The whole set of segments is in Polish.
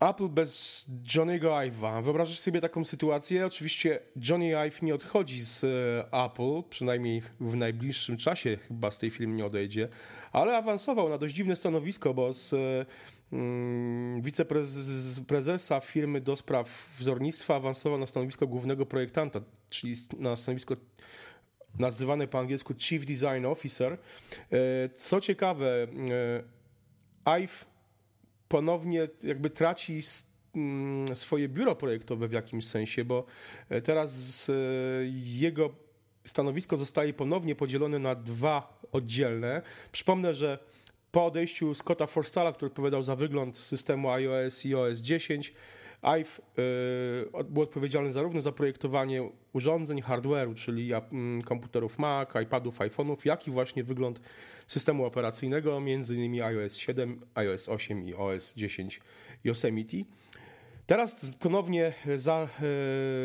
Apple bez Johnny'ego Ive'a. Wyobrażasz sobie taką sytuację? Oczywiście Johnny Ive nie odchodzi z e, Apple, przynajmniej w najbliższym czasie chyba z tej firmy nie odejdzie, ale awansował na dość dziwne stanowisko, bo z mm, wiceprezesa firmy do spraw wzornictwa awansował na stanowisko głównego projektanta, czyli na stanowisko nazywane po angielsku Chief Design Officer. E, co ciekawe, e, Ive ponownie jakby traci mm, swoje biuro projektowe w jakimś sensie, bo e, teraz jego stanowisko zostaje ponownie podzielone na dwa oddzielne. Przypomnę, że po odejściu Scotta Forstalla, który odpowiadał za wygląd systemu iOS i OS 10, IVE był odpowiedzialny zarówno za projektowanie urządzeń, hardware'u, czyli mm, komputerów Mac, iPadów, iPhone'ów, jak i właśnie wygląd systemu operacyjnego, innymi iOS 7, iOS 8 i OS 10 Yosemite. Teraz ponownie za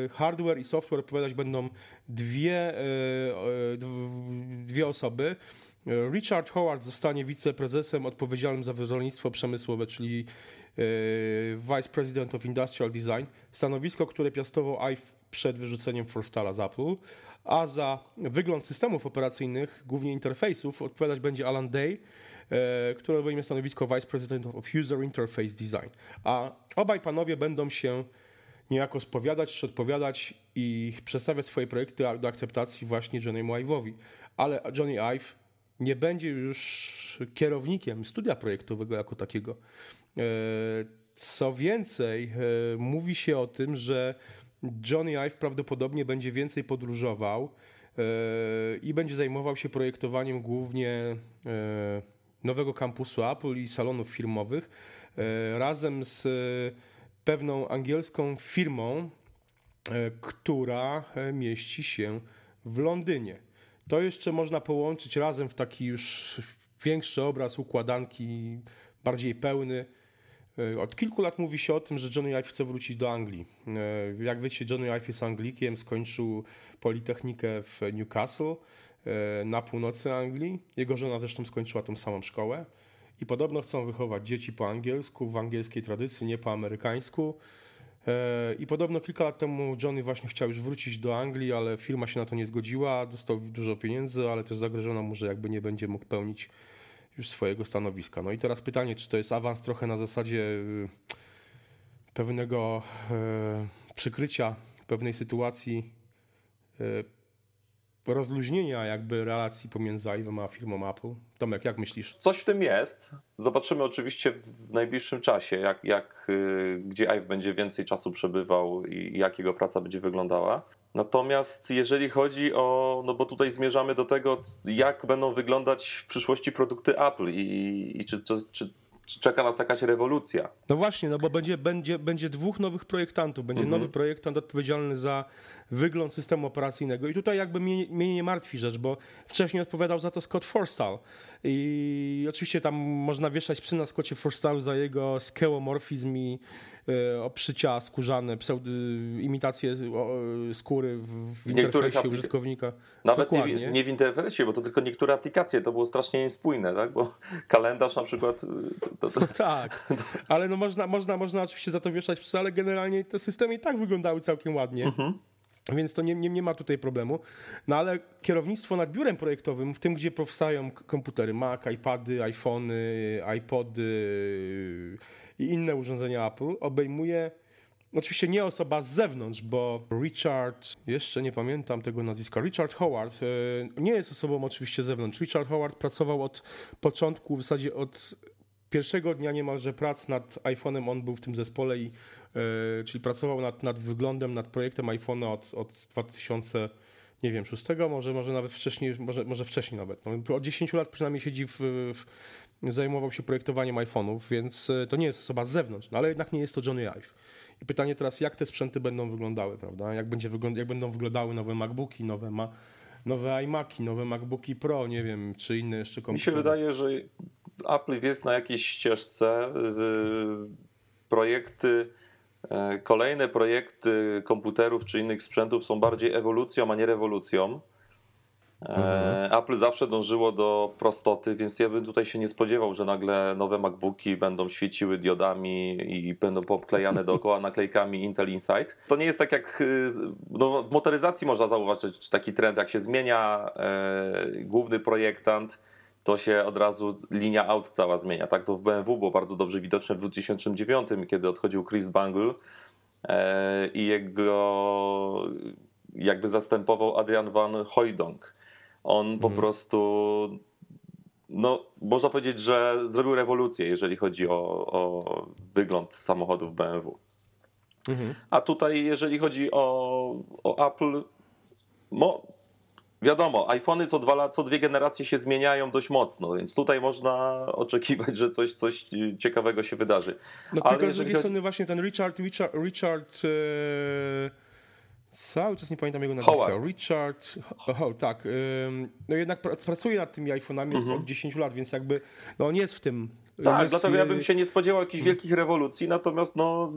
e, hardware i software odpowiadać będą dwie, e, dwie osoby. Richard Howard zostanie wiceprezesem odpowiedzialnym za wydawnictwo przemysłowe, czyli Vice President of Industrial Design, stanowisko, które piastował IVE przed wyrzuceniem Forstalla z Apple, a za wygląd systemów operacyjnych, głównie interfejsów, odpowiadać będzie Alan Day, e, który obejmie stanowisko Vice President of User Interface Design. A obaj panowie będą się niejako spowiadać czy odpowiadać i przedstawiać swoje projekty do akceptacji właśnie Johnny'emu Ive'owi. Ale Johnny Ive nie będzie już kierownikiem studia projektowego jako takiego. E, co więcej, e, mówi się o tym, że Johnny Ive prawdopodobnie będzie więcej podróżował e, i będzie zajmował się projektowaniem głównie nowego kampusu Apple i salonów firmowych razem z pewną angielską firmą, która mieści się w Londynie. To jeszcze można połączyć razem w taki już większy obraz układanki, bardziej pełny. E, od kilku lat mówi się o tym, że Johnny Ive chce wrócić do Anglii. E, jak wiecie, Johnny Ive jest Anglikiem, skończył Politechnikę w Newcastle e, na północy Anglii. Jego żona zresztą skończyła tą samą szkołę. I podobno chcą wychować dzieci po angielsku, w angielskiej tradycji, nie po amerykańsku. I podobno kilka lat temu Johnny właśnie chciał już wrócić do Anglii, ale firma się na to nie zgodziła, dostał dużo pieniędzy, ale też zagrożono mu, że jakby nie będzie mógł pełnić już swojego stanowiska. No i teraz pytanie, czy to jest awans trochę na zasadzie y, pewnego e, przykrycia pewnej sytuacji, e, rozluźnienia jakby relacji pomiędzy Ive'em a firmą Apple. Tomek, jak myślisz? Coś w tym jest. Zobaczymy oczywiście w najbliższym czasie, jak, jak, y, gdzie Ive będzie więcej czasu przebywał i jak jego praca będzie wyglądała. Natomiast jeżeli chodzi o, no bo tutaj zmierzamy do tego, jak będą wyglądać w przyszłości produkty Apple i, i czy, czy, czy czeka nas jakaś rewolucja. No właśnie, no bo będzie, będzie, będzie dwóch nowych projektantów. Będzie mhm. nowy projektant odpowiedzialny za wygląd systemu operacyjnego. I tutaj jakby mnie, mnie, nie martwi rzecz, bo wcześniej odpowiadał za to Scott Forstall. I oczywiście tam można wieszać psy na Scottie Forstallu za jego skeomorfizm i e, oprzycia skórzane, pseudo, imitacje skóry w, w interfejsie użytkownika. Nawet nie, nie, w interfejsie, bo to tylko niektóre aplikacje to było strasznie niespójne, tak? bo kalendarz na przykład... To, to... tak, ale no można, można, można oczywiście za to wieszać psy, ale generalnie te systemy i tak wyglądały całkiem ładnie. Mhm. Więc to nie, nie, nie, ma tutaj problemu. No ale kierownictwo nad biurem projektowym, w tym gdzie powstają komputery Mac, iPady, iPhony, iPody i inne urządzenia Apple, obejmuje oczywiście nie osoba z zewnątrz, bo Richard, jeszcze nie pamiętam tego nazwiska, Richard Howard e, nie jest osobą oczywiście z zewnątrz. Richard Howard pracował od początku, w zasadzie od pierwszego dnia niemalże prac nad iPhone'em, on był w tym zespole i E, czyli pracował nad, nad wyglądem, nad projektem iPhone'a od, od 2000 nie wiem, 6, może, może nawet wcześniej, może, może wcześniej nawet. No, od 10 lat przynajmniej siedzi w, w zajmował się projektowaniem iPhone'ów, więc e, to nie jest osoba z zewnątrz, no ale jednak nie jest to Johnny Ive. I pytanie teraz, jak te sprzęty będą wyglądały, prawda? Jak, będzie wygląd jak będą wyglądały nowe MacBooki, nowe, ma nowe iMaki, nowe MacBooki Pro, nie wiem, czy inne jeszcze komputery. Mi się wydaje, że Apple jest na jakiejś ścieżce, projekty E, kolejne projekty komputerów czy innych sprzętów są bardziej ewolucją, a nie rewolucją. Mhm. Apple zawsze dążyło do prostoty, więc ja bym tutaj się nie spodziewał, że nagle nowe MacBooki będą świeciły diodami i będą poklejane dookoła naklejkami Intel Insight. To nie jest tak jak no, w motoryzacji można zauważyć taki trend, jak się zmienia e, główny projektant, to się od razu linia aut cała zmienia. Tak to w BMW było bardzo dobrze widoczne w 2009, kiedy odchodził Chris Bangle e, i jego jakby zastępował Adrian Van Hooydonk. On mhm. po prostu no, można powiedzieć, że zrobił rewolucję, jeżeli chodzi o, o wygląd samochodów BMW. Mhm. A tutaj, jeżeli chodzi o, o Apple, mo, wiadomo, iPhony co, dwa, co dwie generacje się zmieniają dość mocno, więc tutaj można oczekiwać, że coś, coś ciekawego się wydarzy. No Ale tylko z drugiej strony właśnie ten Richard, Richard, Richard e, Cały czas nie pamiętam jego nazwiska. Howard. Richard. Oh, tak. No jednak pracuje nad tymi iPhone'ami mhm. od 10 lat, więc jakby no on jest w tym. Tak, jest... dlatego ja bym się nie spodziewał jakichś mhm. wielkich rewolucji, natomiast no,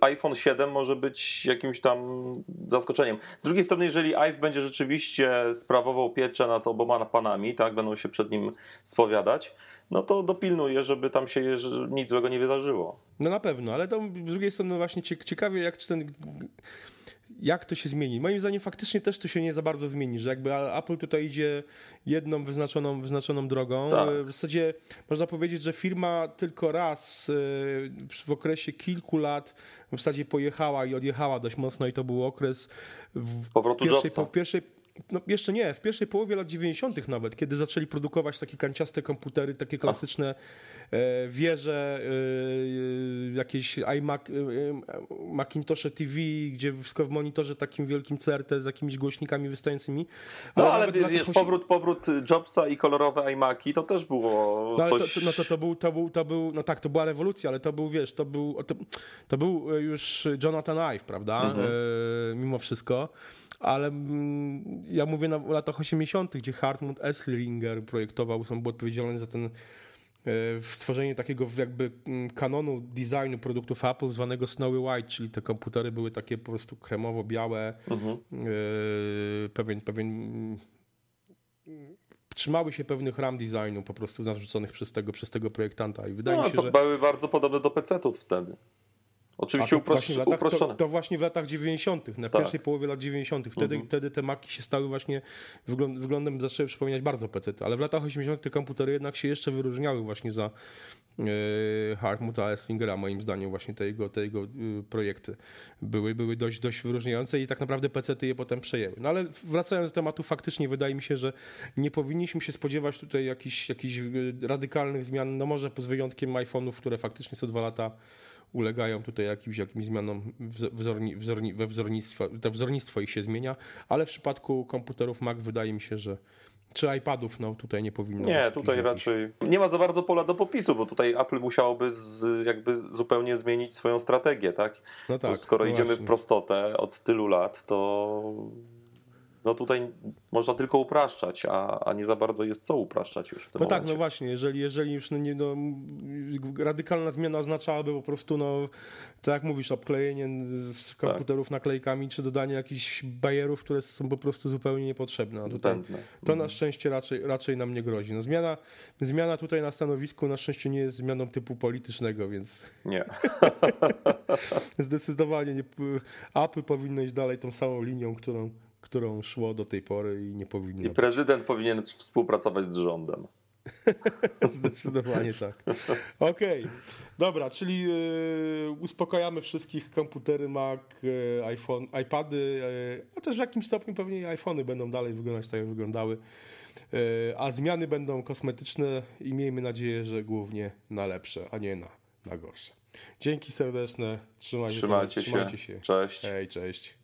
iPhone 7 może być jakimś tam zaskoczeniem. Z drugiej strony, jeżeli iPhone będzie rzeczywiście sprawował pieczę nad oboma panami, tak, będą się przed nim spowiadać, no to dopilnuje, żeby tam się nic złego nie wydarzyło. No na pewno, ale to z drugiej strony właśnie ciekawie, jak czy ten jak to się zmieni. Moim zdaniem faktycznie też to się nie za bardzo zmieni, że jakby Apple tutaj idzie jedną wyznaczoną, wyznaczoną drogą. Tak. W zasadzie można powiedzieć, że firma tylko raz e, w okresie kilku lat w zasadzie pojechała i odjechała dość mocno i to był okres w Powrotu pierwszej, po, pierwszej no jeszcze nie, w pierwszej połowie lat 90. nawet, kiedy zaczęli produkować takie kanciaste komputery, takie klasyczne e, wieże, e, jakieś iMac, e, Macintoshe TV, gdzie wszystko w monitorze takim wielkim CRT z jakimiś głośnikami wystającymi. No ale, wiesz, powrót, powrót Jobsa i kolorowe iMaki to też było no, coś... To, no to, to, był, to, był, to był, no tak, to była rewolucja, ale to był, wiesz, to był, to, to był już Jonathan Ive, prawda, mhm. e, mimo wszystko ale mm, ja mówię na latach 80., gdzie Hartmut Esslinger projektował, są był odpowiedzialny za ten w e, stworzeniu takiego jakby mm, kanonu designu produktów Apple zwanego Snowy White, czyli te komputery były takie po prostu kremowo-białe, mhm. E, pewien, pewien mm, trzymały się pewnych ram designu po prostu narzuconych przez tego, przez tego projektanta i wydaje no, mi się, to że... były bardzo podobne do PC-ów wtedy. Oczywiście uprosz... latach, uproszczone. To, to, właśnie w latach 90., na tak. pierwszej połowie lat 90., wtedy, mhm. wtedy te maki się stały właśnie wygląd, wyglądem, zaczęły przypominać bardzo PC, ale w latach 80. te komputery jednak się jeszcze wyróżniały właśnie za yy, Hartmuta Essingera, moim zdaniem właśnie te jego, te jego yy, projekty były, były dość, dość wyróżniające i tak naprawdę PC je potem przejęły. No ale wracając do tematu, faktycznie wydaje mi się, że nie powinniśmy się spodziewać tutaj jakichś, jakichś radykalnych zmian, no może z wyjątkiem iPhone'ów, które faktycznie co dwa lata ulegają tutaj jakimś, jakimś zmianom wzorni, wzorni, we wzornictwo, to wzornictwo ich się zmienia, ale w przypadku komputerów Mac wydaje mi się, że czy iPadów, no tutaj nie powinno Nie, tutaj raczej nie ma za bardzo pola do popisu, bo tutaj Apple musiałoby z, jakby zupełnie zmienić swoją strategię, tak? No tak. Bo skoro no idziemy właśnie. w prostotę od tylu lat, to no tutaj można tylko upraszczać, a, a nie za bardzo jest co upraszczać już w tym No momencie. tak, no właśnie, jeżeli, jeżeli już no nie, no, radykalna zmiana oznaczałaby po prostu, no, tak jak mówisz, obklejenie z komputerów tak. naklejkami, czy dodanie jakichś bajerów, które są po prostu zupełnie niepotrzebne. Zbędne. To na szczęście raczej, raczej nam nie grozi. No, zmiana, zmiana tutaj na stanowisku na szczęście nie jest zmianą typu politycznego, więc... Nie. Zdecydowanie nie, Apple powinno iść dalej tą samą linią, którą którą szło do tej pory i nie powinno. I prezydent być. powinien współpracować z rządem. Zdecydowanie tak. Okej, okay. dobra, czyli yy, uspokajamy wszystkich komputery Mac, yy, iPhone, iPady, yy, a też w jakimś stopniu pewnie iPhony będą dalej wyglądać tak, jak wyglądały. A zmiany będą kosmetyczne i miejmy nadzieję, że głównie na lepsze, a nie na, na gorsze. Dzięki serdeczne. Trzymajcie, Trzymajcie, się. Trzymajcie się. Cześć. Hej, cześć.